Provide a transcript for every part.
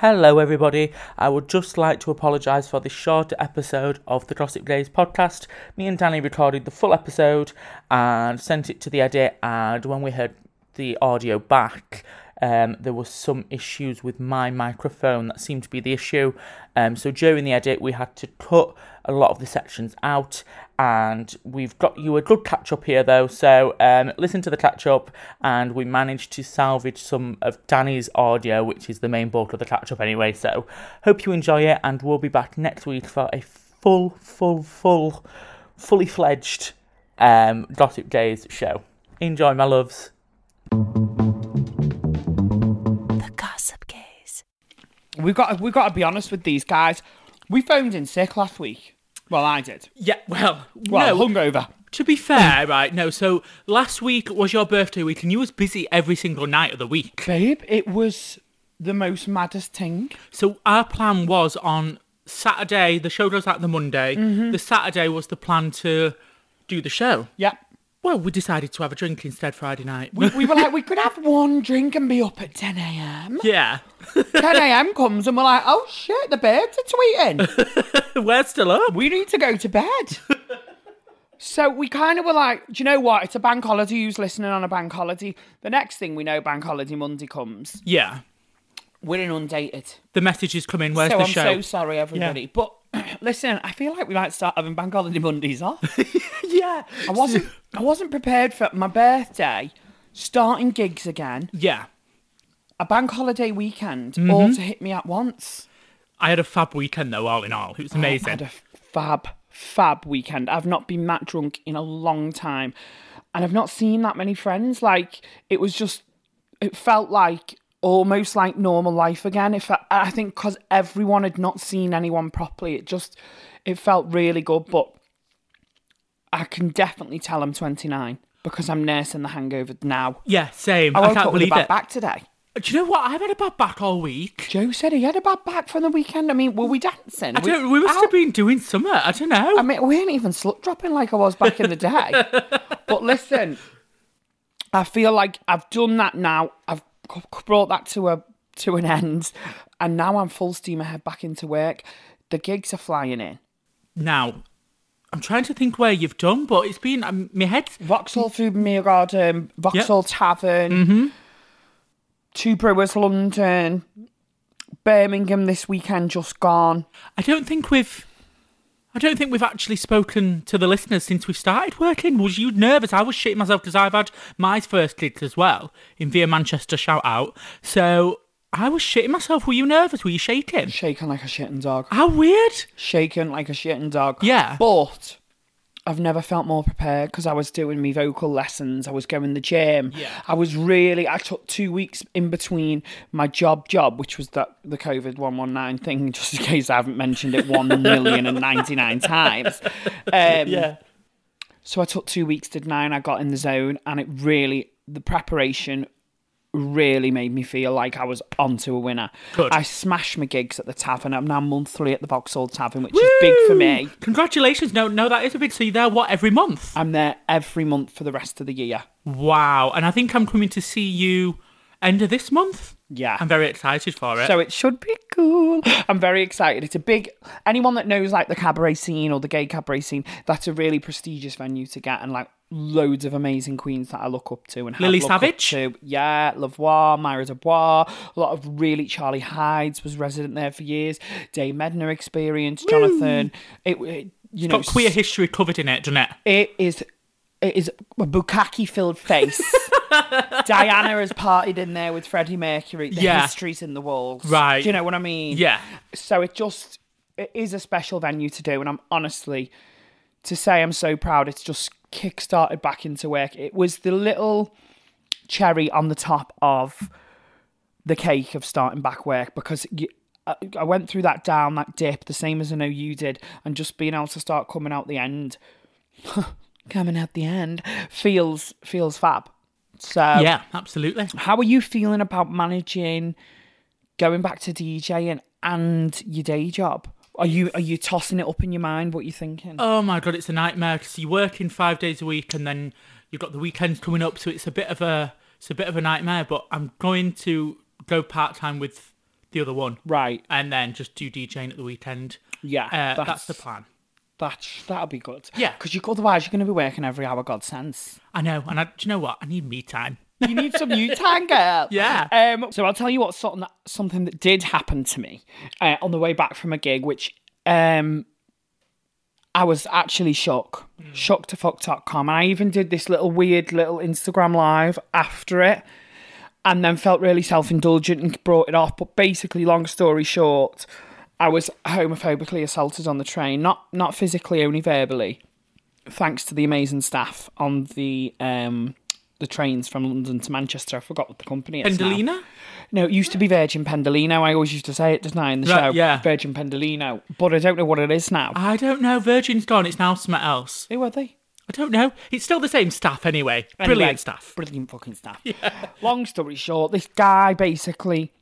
Hello, everybody. I would just like to apologise for this short episode of the Gossip Gays podcast. Me and Danny recorded the full episode and sent it to the edit, and when we heard the audio back, um, there was some issues with my microphone that seemed to be the issue. Um, so during the edit, we had to cut a lot of the sections out, and we've got you a good catch up here though. So um, listen to the catch up, and we managed to salvage some of Danny's audio, which is the main bulk of the catch up anyway. So hope you enjoy it, and we'll be back next week for a full, full, full, fully fledged um, Gossip Gays show. Enjoy, my loves. We've got we've got to be honest with these guys. We phoned in sick last week. Well, I did. Yeah, well, Well, no. hungover. To be fair, right, no, so last week was your birthday week and you was busy every single night of the week. Babe, it was the most maddest thing. So our plan was on Saturday, the show goes out the Monday. Mm-hmm. The Saturday was the plan to do the show. Yeah. Well, we decided to have a drink instead Friday night. We, we were like, we could have one drink and be up at 10 a.m. yeah. 10 a.m. comes and we're like, oh shit, the birds are tweeting. We're still up. we need to go to bed. so we kind of were like, do you know what? It's a bank holiday. Who's listening on a bank holiday? The next thing we know, bank holiday Monday comes. Yeah. We're inundated. The messages come in. Where's so the I'm show? so sorry, everybody. But listen, I feel like we might start having bank holiday Mondays off. yeah. I wasn't I wasn't prepared for my birthday, starting gigs again, Yeah. a bank holiday weekend, Mm-hmm. all to hit me at once. I had a fab weekend though, all in all. It was I amazing. had a fab, fab weekend. I've not been that drunk in a long time. And I've not seen that many friends. Like it was just it felt like almost like normal life again. If I think because everyone had not seen anyone properly, it just it felt really good. But I can definitely tell I'm 29 because I'm nursing the hangover now. yeah, same. I I, can't up with a believe bad it. back today. Uh, do you know what? I've had a bad back all week. Joe said he had a bad back from the weekend. I mean, were we dancing? I don't. We must How- have been doing something. I don't know. I mean, we ain't even slut dropping like I was back in the day. but listen, I feel like I've done that now. I've brought that to a to an end, and now I'm full steam ahead back into work. The gigs are flying in. now, I'm trying to think where you've done, but it's been um, my head. Vauxhall Food Meal Garden, Vauxhall Tavern, Mm-hmm. Two Brewers London, Birmingham this weekend just gone. I don't think we've. I don't think we've actually spoken to the listeners since we started working. Was you nervous? I was shitting myself because I've had my first gigs as well in Via Manchester. Shout out. So I was shitting myself. Were you nervous? Were you shaking? Shaking like a shitting dog. How weird. shaking like a shitting dog. Yeah. But I've never felt more prepared because I was doing my vocal lessons. I was going the gym. Yeah. I was really. I took two weeks in between my job job, which was that the COVID one one nine thing, just in case I haven't mentioned it one million and ninety nine times. Um, Yeah. So I took two weeks to nine. I got in the zone, and it really the preparation really made me feel like I was onto a winner. Good. I smashed my gigs at the tavern. I'm now monthly at the Vauxhall Tavern, which is big for me. Congratulations. No, no, that is a big. So you're there what every month? I'm there every month for the rest of the year. Wow. And I think I'm coming to see you end of this month. Yeah. I'm very excited for it. So it should be cool. I'm very excited. It's a big. Anyone that knows like the cabaret scene or the gay cabaret scene, that's a really prestigious venue to get, and like loads of amazing queens that I look up to and have Lily Savage? to. Yeah, La Voix, Myra Dubois, a lot of really Charlie Hides was resident there for years. Dave Medner experience, Jonathan. It, it you know got queer history covered in it, doesn't it? it is it is a bukkake filled face. Diana has partied in there with Freddie Mercury. The Yeah. history's in the walls. Right. Do you know what I mean? Yeah. So it just it is a special venue to do, and I'm honestly to say I'm so proud. It's just kick-started back into work. It was the little cherry on the top of the cake of starting back work because you, I, I went through that down, that dip, the same as I know you did, and just being able to start coming out the end, coming out the end, feels feels fab. So yeah, absolutely. how are you feeling about managing going back to DJing and your day job? Are you are you tossing it up in your mind? What you thinking? Oh my god, it's a nightmare because you're working five days a week and then you've got the weekends coming up, so it's a bit of a it's a bit of a nightmare. But I'm going to go part time with the other one, right. and then just do DJing at the weekend. Yeah. Uh, that's, the plan. That's that'll be good. Yeah. Because you otherwise you're going to be working every hour. God sense. I know, and I, do you know what? I need me time. You need some you time, girl. Yeah. Um, so I'll tell you what something that, something that did happen to me uh, on the way back from a gig, which um, I was actually shook, shook to fuck.com. And I even did this little weird little Instagram live after it and then felt really self indulgent and brought it off. But basically, long story short, I was homophobically assaulted on the train, not not physically, only verbally, thanks to the amazing staff on the um, the trains from London to Manchester. I forgot what the company is. now. No, it used to be Virgin Pendolino. I always used to say it, didn't I, in the Right, show? yeah. Virgin Pendolino. But I don't know what it is now. I don't know. Virgin's gone. It's now something else. Who are they? I don't know. It's still the same staff anyway. Anyway, Brilliant staff. Brilliant fucking staff. Yeah. Long story short, this guy basically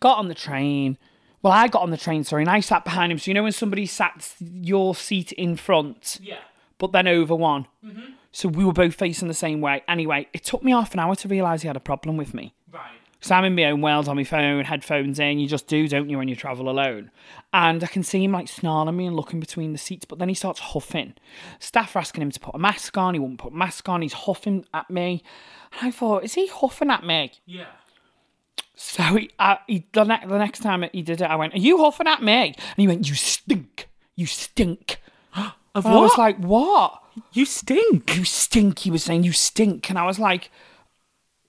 got on the train. Well, I got on the train, sorry, and I sat behind him. So you know when somebody sat your seat in front, Yeah. but then over one. Mm-hmm. So we were both facing the same way. Anyway, it took me half an hour to realise he had a problem with me. Right. Because I'm in my own world on my phone, headphones in. You just do, don't you, when you travel alone? And I can see him like snarling me and looking between the seats, but then he starts huffing. Staff are asking him to put a mask on. He won't put a mask on. He's huffing at me. And I thought, is he huffing at me? Yeah. So he, uh, he the, ne- the next time he did it, I went, Are you huffing at me? And he went, You stink. You stink. Of And I was what? like, What? you stink. You stink. He was saying, You stink. And I was like,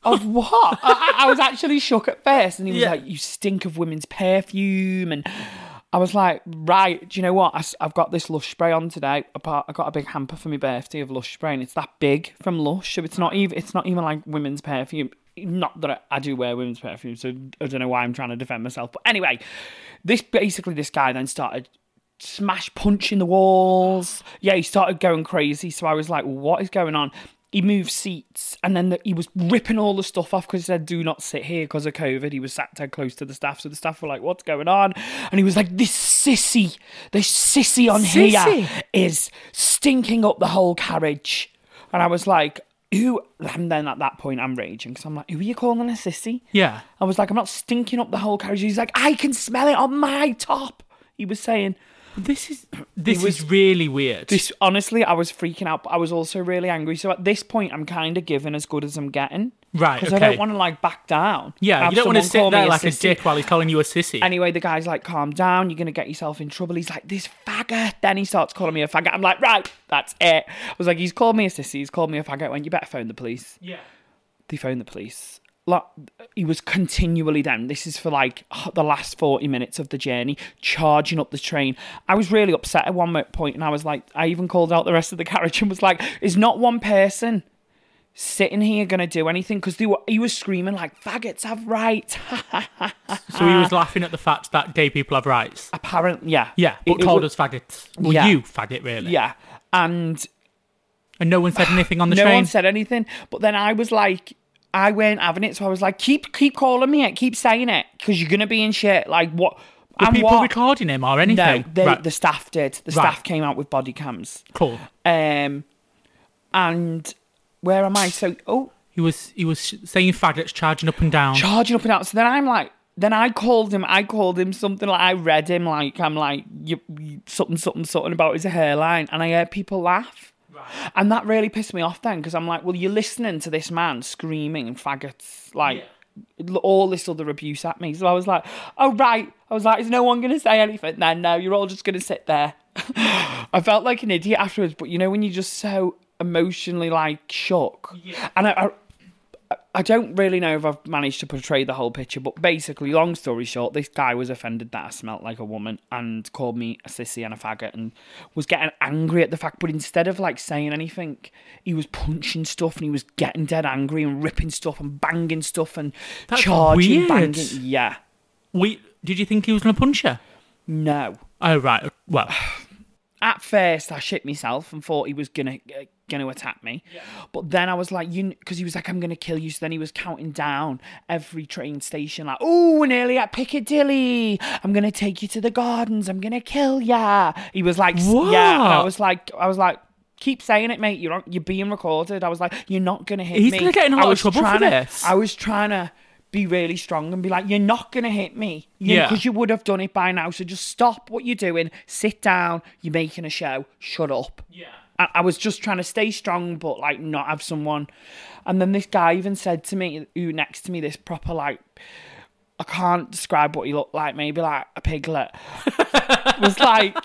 Of what? I, I- I was actually shook at first. And he was Yeah. like, You stink of women's perfume. And I was like, Right, do you know what? I, have got this Lush spray on today. Apart, I got a big hamper for my birthday of Lush spray, and it's that big from Lush. So it's not even, it's not even like women's perfume. Not that I, I do wear women's perfume, so I don't know why I'm trying to defend myself. But anyway, this basically, this guy then started smash punching the walls. Yeah, he started going crazy. So I was like, well, what is going on? He moved seats and then the, he was ripping all the stuff off because he said, do not sit here because of COVID. He was sat dead close to the staff. So the staff were like, what's going on? And he was like, this sissy, this sissy on here Sissy? is stinking up the whole carriage. And I was like, who? And then at that point, I'm raging because I'm like, who are you calling a sissy? Yeah. I was like, I'm not stinking up the whole carriage. He's like, I can smell it on my top. He was saying, This is this was- is really weird. this honestly, I was freaking out, but I was also really angry. So at this point, I'm kind of giving as good as I'm getting. Right, Because I don't want to like back down. yeah, you don't want to sit there like a sissy. dick while he's calling you a sissy. Anyway, the guy's like, calm down, you're going to get yourself in trouble. He's like, this faggot. Then he starts calling me a faggot. I'm like, right, that's it. I was like, he's called me a sissy, he's called me a faggot. When you better phone the police. yeah. They phoned the police. Like, he was continually down. This is for like the last 40 minutes of the journey, charging up the train. I was really upset at one point, and I was like, I even called out the rest of the carriage and was like, is not one person sitting here going to do anything? Because he was screaming, like, faggots have rights. So he was laughing at the fact that gay people have rights. Apparently, yeah. Yeah, It- but it called was- us faggots. Well, Yeah. you faggot, really. Yeah. And And no one said anything on the no train. No one said anything. But then I was like, I weren't having it, so I was like, keep keep calling me it, keep saying it, because you're gonna be in shit. Like what? Were and people what? recording him or No, anything? they, right. the staff did. The Right. staff came out with body cams. Cool. Um, and where am I? So oh, He was he was saying faggots, charging up and down. charging up and down. So then I'm like, then I called him. I called him something like I read him like I'm like you, you, something something something about his hairline, and I heard people laugh. And that really pissed me off then because I'm like, well, you're listening to this man screaming faggots, like all this other abuse at me. So I was like, oh, right. I was like, is no one going to say anything then? No, you're all just going to sit there. I felt like an idiot afterwards, but you know, when you're just so emotionally like shook. And I, I, I don't really know if I've managed to portray the whole picture, but basically, long story short, this guy was offended that I smelt like a woman and called me a sissy and a faggot and was getting angry at the fact. But instead of like saying anything, he was punching stuff and he was getting dead angry and ripping stuff and banging stuff and That's charging, weird. banging. Yeah, We did you think he was going to punch you? no. Oh right. Well, At first, I shit myself and thought he was gonna uh, gonna attack me, but then I was like, you, because he was like, I'm gonna kill you. So then he was counting down every train station, like, oh, we're nearly at Piccadilly. I'm gonna take you to the gardens. I'm gonna kill ya. He was like, s- yeah. And I was like, I was like. Keep saying it, mate. You're you're being recorded. I was like, you're not gonna hit He's me. gonna get in a lot of trouble for to- this. I was trying to be really strong and be like, you're not gonna hit me. Yeah. Because you would have done it by now. So just stop what you're doing. Sit down. You're making a show. Shut up. yeah. I, I was just trying to stay strong, but like not have someone. And then this guy even said to me, who next to me, this proper like, I can't describe what he looked like. Maybe like a piglet. was like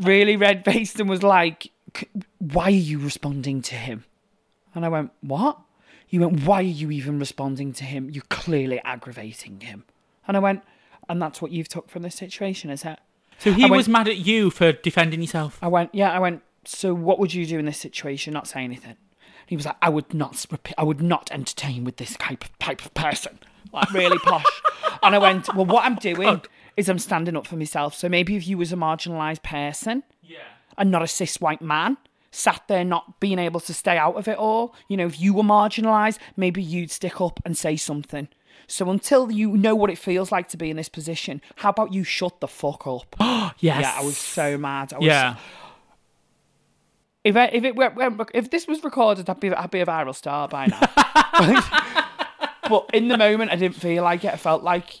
really red faced and was like, "Why are you responding to him?" And I went, "What?" He went, "Why are you even responding to him? You're clearly aggravating him." And I went, "And that's what you've took from this situation, is it?" So he went- was mad at you for defending yourself. I went, yeah, I went, so what would you do in this situation? Not say anything. He was like, I would not, I would not entertain with this type of, type of person. Like really posh. and I went, well, what I'm doing is I'm standing up for myself. So maybe if you was a marginalised person Yeah. and not a cis white man, sat there not being able to stay out of it all, you know, if you were marginalised, maybe you'd stick up and say something. So until you know what it feels like to be in this position, how about you shut the fuck up? Yes. Yeah, I was so mad. I was Yeah. if I, if it were, were- if this was recorded, I'd be I'd be a viral star by now. but in the moment, I didn't feel like it. I felt like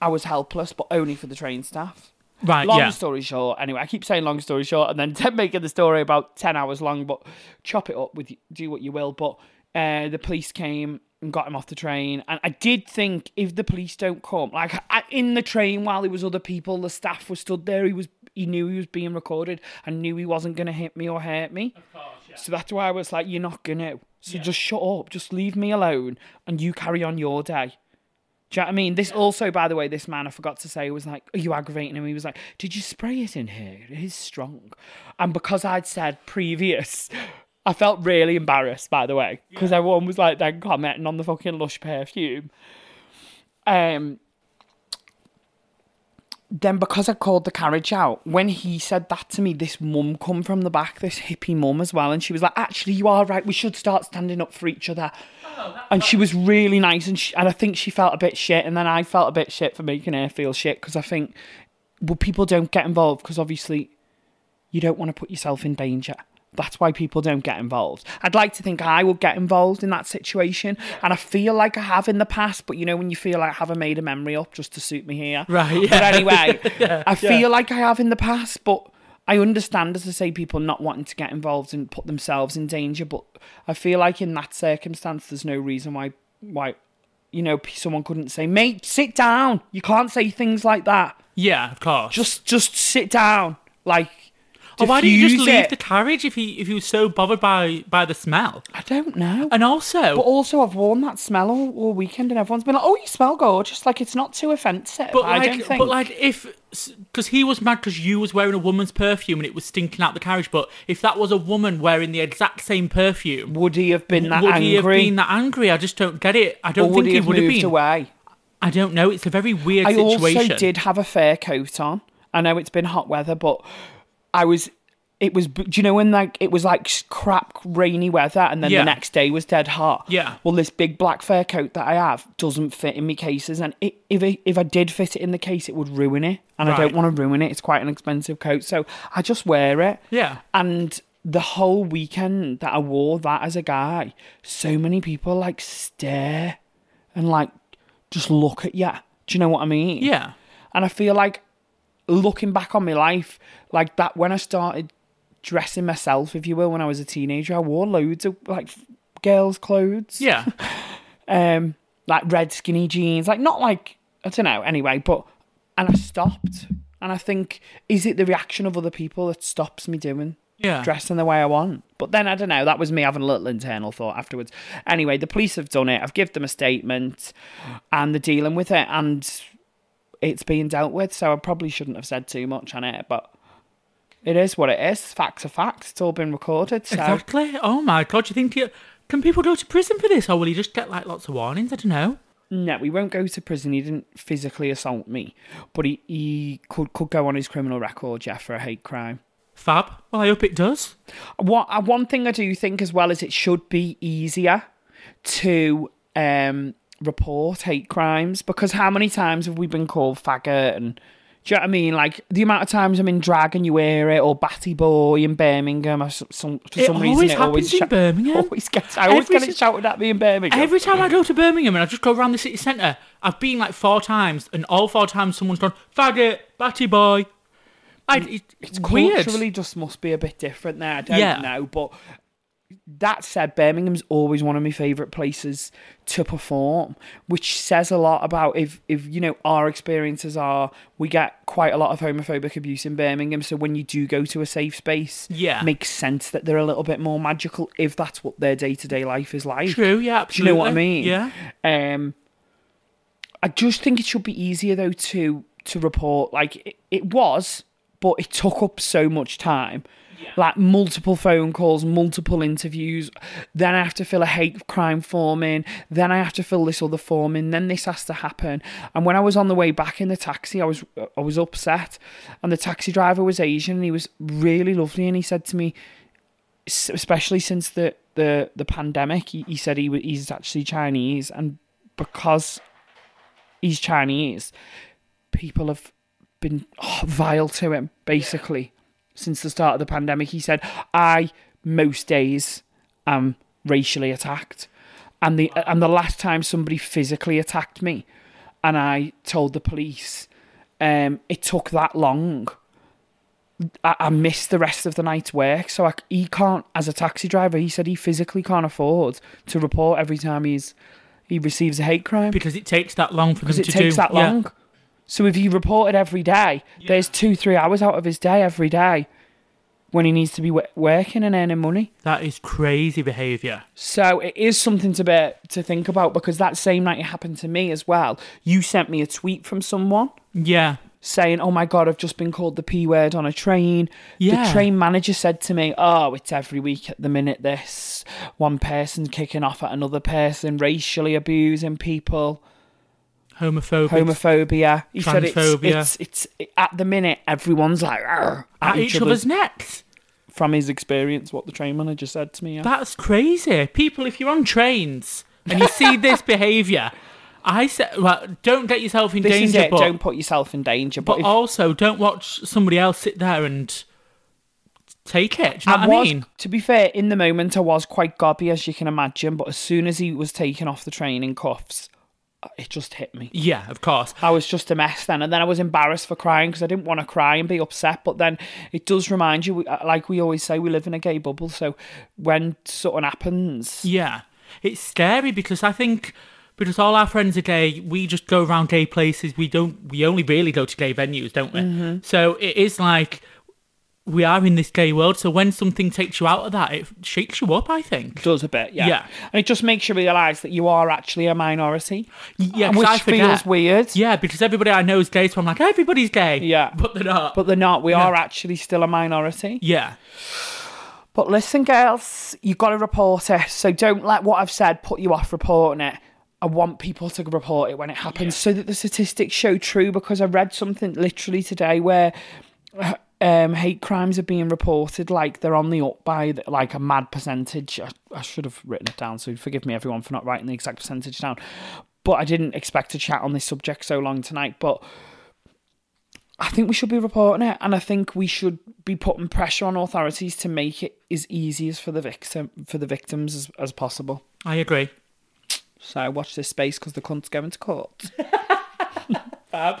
I was helpless, but only for the train staff. Right. Long yeah. story short, anyway, I keep saying long story short, and then making the story about ten hours long. But chop it up with do what you will. But uh, the police came and got him off the train, and I did think if the police don't come, like I, in the train while there was other people, the staff was stood there. He was he knew he was being recorded, and knew he wasn't going to hit me or hurt me. So that's why I was like, you're not gonna. So just shut up, just leave me alone, and you carry on your day. Do you know what I mean? This also, by the way, this man I forgot to say was like, "Are you aggravating him?" He was like, "Did you spray it in here? It is strong." And because I'd said previous, I felt really embarrassed. By the way, because everyone was like then commenting on the fucking lush perfume. Um. Then because I called the carriage out, when he said that to me, this mum come from the back, this hippie mum as well, and she was like, "Actually, you are right. We should start standing up for each other." and she was really nice and, she, and I think she felt a bit shit and then I felt a bit shit for making her feel shit because I think well people don't get involved because obviously you don't want to put yourself in danger that's why people don't get involved I'd like to think I would get involved in that situation and I feel like I have in the past but you know when you feel like I haven't made a memory up just to suit me here Right, but yeah. anyway I feel like I have in the past but I understand, as I say, people not wanting to get involved and put themselves in danger, but I feel like in that circumstance, there's no reason why, why, you know, someone couldn't say, "Mate, sit down. You can't say things like that. Yeah, of course. Just, just sit down." Like, Or why didn't you just leave it. the carriage if he if he was so bothered by by the smell? I don't know. And also, but also, I've worn that smell all, all weekend, and everyone's been like, "Oh, you smell gorgeous." Like, it's not too offensive. but I like, think. but like if because he was mad because you was wearing a woman's perfume and it was stinking out the carriage. But if that was a woman wearing the exact same perfume, would he have been that would angry? he have been that angry? I just don't get it. I don't think he he would have been. away? I don't know. It's a very weird I situation. also did have a fair coat on. I know it's been hot weather, but I was. It was. Do you know when like it was like crap rainy weather, and then Yeah. the next day was dead hot? Yeah. Well, this big black fur coat that I have doesn't fit in my cases, and it, if it, if I did fit it in the case, it would ruin it, and I don't want to ruin it. It's quite an expensive coat, so I just wear it. Yeah. And the whole weekend that I wore that as a guy, so many people like stare and like just look at you. Do you know what I mean? Yeah. And I feel like looking back on my life, like that when I started dressing myself, if you will, when I was a teenager, I wore loads of like girls' clothes. Yeah. Um, like red skinny jeans, like not like I don't know. Anyway, but and I stopped, and I think is it the reaction of other people that stops me doing Yeah. dressing the way I want? But then I don't know. That was me having a little internal thought afterwards. Anyway, the police have done it. I've given them a statement, and they're dealing with it, and it's being dealt with. So I probably shouldn't have said too much on it, but. It is what it is. Facts are facts. It's all been recorded. So Exactly. Oh my god, do you think you, can people go to prison for this or will he just get like lots of warnings? I don't know. No, he won't go to prison. He didn't physically assault me, but he, he could could go on his criminal record, yeah, for a hate crime. Fab. Well, I hope it does. What uh, one thing I do think as well is it should be easier to um, report hate crimes because how many times have we been called faggot and do you know what I mean? Like the amount of times I'm in drag and you hear it, or batty boy in Birmingham, or some, some for It some reason it always happens in Birmingham. Always gets, I always Every get it shouted at me in Birmingham. Every time I go to Birmingham and I just go around the city centre, I've been like four times, and all four times someone's gone, faggot, batty boy. I, it, it's weird. culturally just must be a bit different there. I don't Yeah. know, but that said, Birmingham's always one of my favourite places to perform, which says a lot about if if you know our experiences are we get quite a lot of homophobic abuse in Birmingham. So when you do go to a safe space, Yeah. makes sense that they're a little bit more magical if that's what their day to day life is like. True, yeah, absolutely. Do you know what I mean? Yeah. Um, I just think it should be easier though to to report. Like it, it was, but it took up so much time. Like multiple phone calls, multiple interviews. Then I have to fill a hate crime form in. Then I have to fill this other form in. Then this has to happen. And when I was on the way back in the taxi, I was I was upset. And the taxi driver was Asian, and he was really lovely. And he said to me, especially since the the the pandemic, he, he said he wa- he's actually Chinese, and because he's Chinese, people have been oh, vile to him basically since the start of the pandemic. He said, "I most days am racially attacked, and the and the last time somebody physically attacked me, and I told the police, um, it took that long." I, I missed the rest of the night's work, so I, he can't. As a taxi driver, he said he physically can't afford to report every time he's he receives a hate crime Because it takes that long for them because it to takes do. that yeah. So if he reported every day, there's two, three hours out of his day every day when he needs to be wo- working and earning money. That is crazy behaviour. So it is something to be to think about because that same night it happened to me as well. You sent me a tweet from someone Yeah. saying, "Oh my god, I've just been called the p word on a train." Yeah. The train manager said to me, "Oh, it's every week at the minute. This one person kicking off at another person, racially abusing people." Homophobic. homophobia. He said it's, it's it's at the minute everyone's like "Arr," at each other's necks. from his experience. What the train manager said to me. Yeah. That's crazy. People, if you're on trains and you see this behaviour, I said, well, don't get yourself in this danger, is it. but, Don't put yourself in danger. But, but if, also don't watch somebody else sit there and take it. Do you know I what I mean? to be fair, in the moment I was quite gobby, as you can imagine. But as soon as he was taken off the train in cuffs, it just hit me. Yeah, of course. I was just a mess then, and then I was embarrassed for crying because I didn't want to cry and be upset. But then it does remind you, uh, like we always say, we live in a gay bubble. So when something happens, Yeah. It's scary because I think because all our friends are gay, we just go around gay places. We don't we only really go to gay venues, don't we? Mm-hmm. So it is like we are in this gay world. So when something takes you out of that, it shakes you up, I think. does a bit, yeah. Yeah. And it just makes you realise that you are actually a minority. Yeah, which feels weird. Yeah, because everybody I know is gay, so I'm like, everybody's gay. Yeah. But they're not. But they're not. We are actually still a minority. yeah. But listen, girls, you've got to report it. So don't let what I've said put you off reporting it. I want people to report it when it happens so that the statistics show true because I read something literally today where uh, um, hate crimes are being reported like they're on the up by like a mad percentage. I, I should have written it down, so forgive me everyone for not writing the exact percentage down. But I didn't expect to chat on this subject so long tonight. But I think we should be reporting it, and I think we should be putting pressure on authorities to make it as easy as for the victim for the victims as, as possible. I agree. So watch this space because the cunt's going to court. Fab.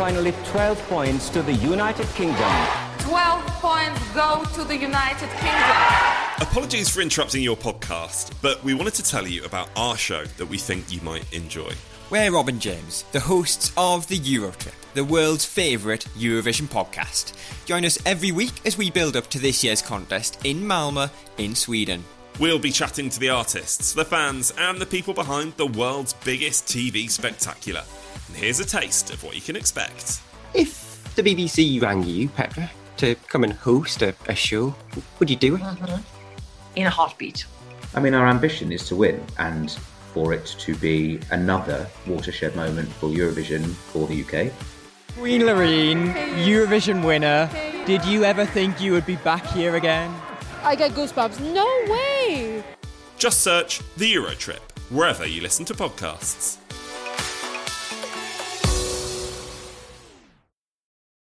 Finally, 12 points to the United Kingdom. 12 points go to the United Kingdom. Apologies for interrupting your podcast, but we wanted to tell you about our show that we think you might enjoy. We're Robin James, the hosts of the Eurotrip, the world's favourite Eurovision podcast. Join us every week as we build up to this year's contest in Malmö, in Sweden. We'll be chatting to the artists, the fans, and the people behind the world's biggest TV spectacular. And here's a taste of what you can expect. If the BBC rang you, Petra, to come and host a, a show, would you do it? Mm-hmm. In a heartbeat. I mean, our ambition is to win and for it to be another watershed moment for Eurovision for the UK. Queen Loreen, Eurovision winner. Did you ever think you would be back here again? I get goosebumps. No way! Just search The Eurotrip wherever you listen to podcasts.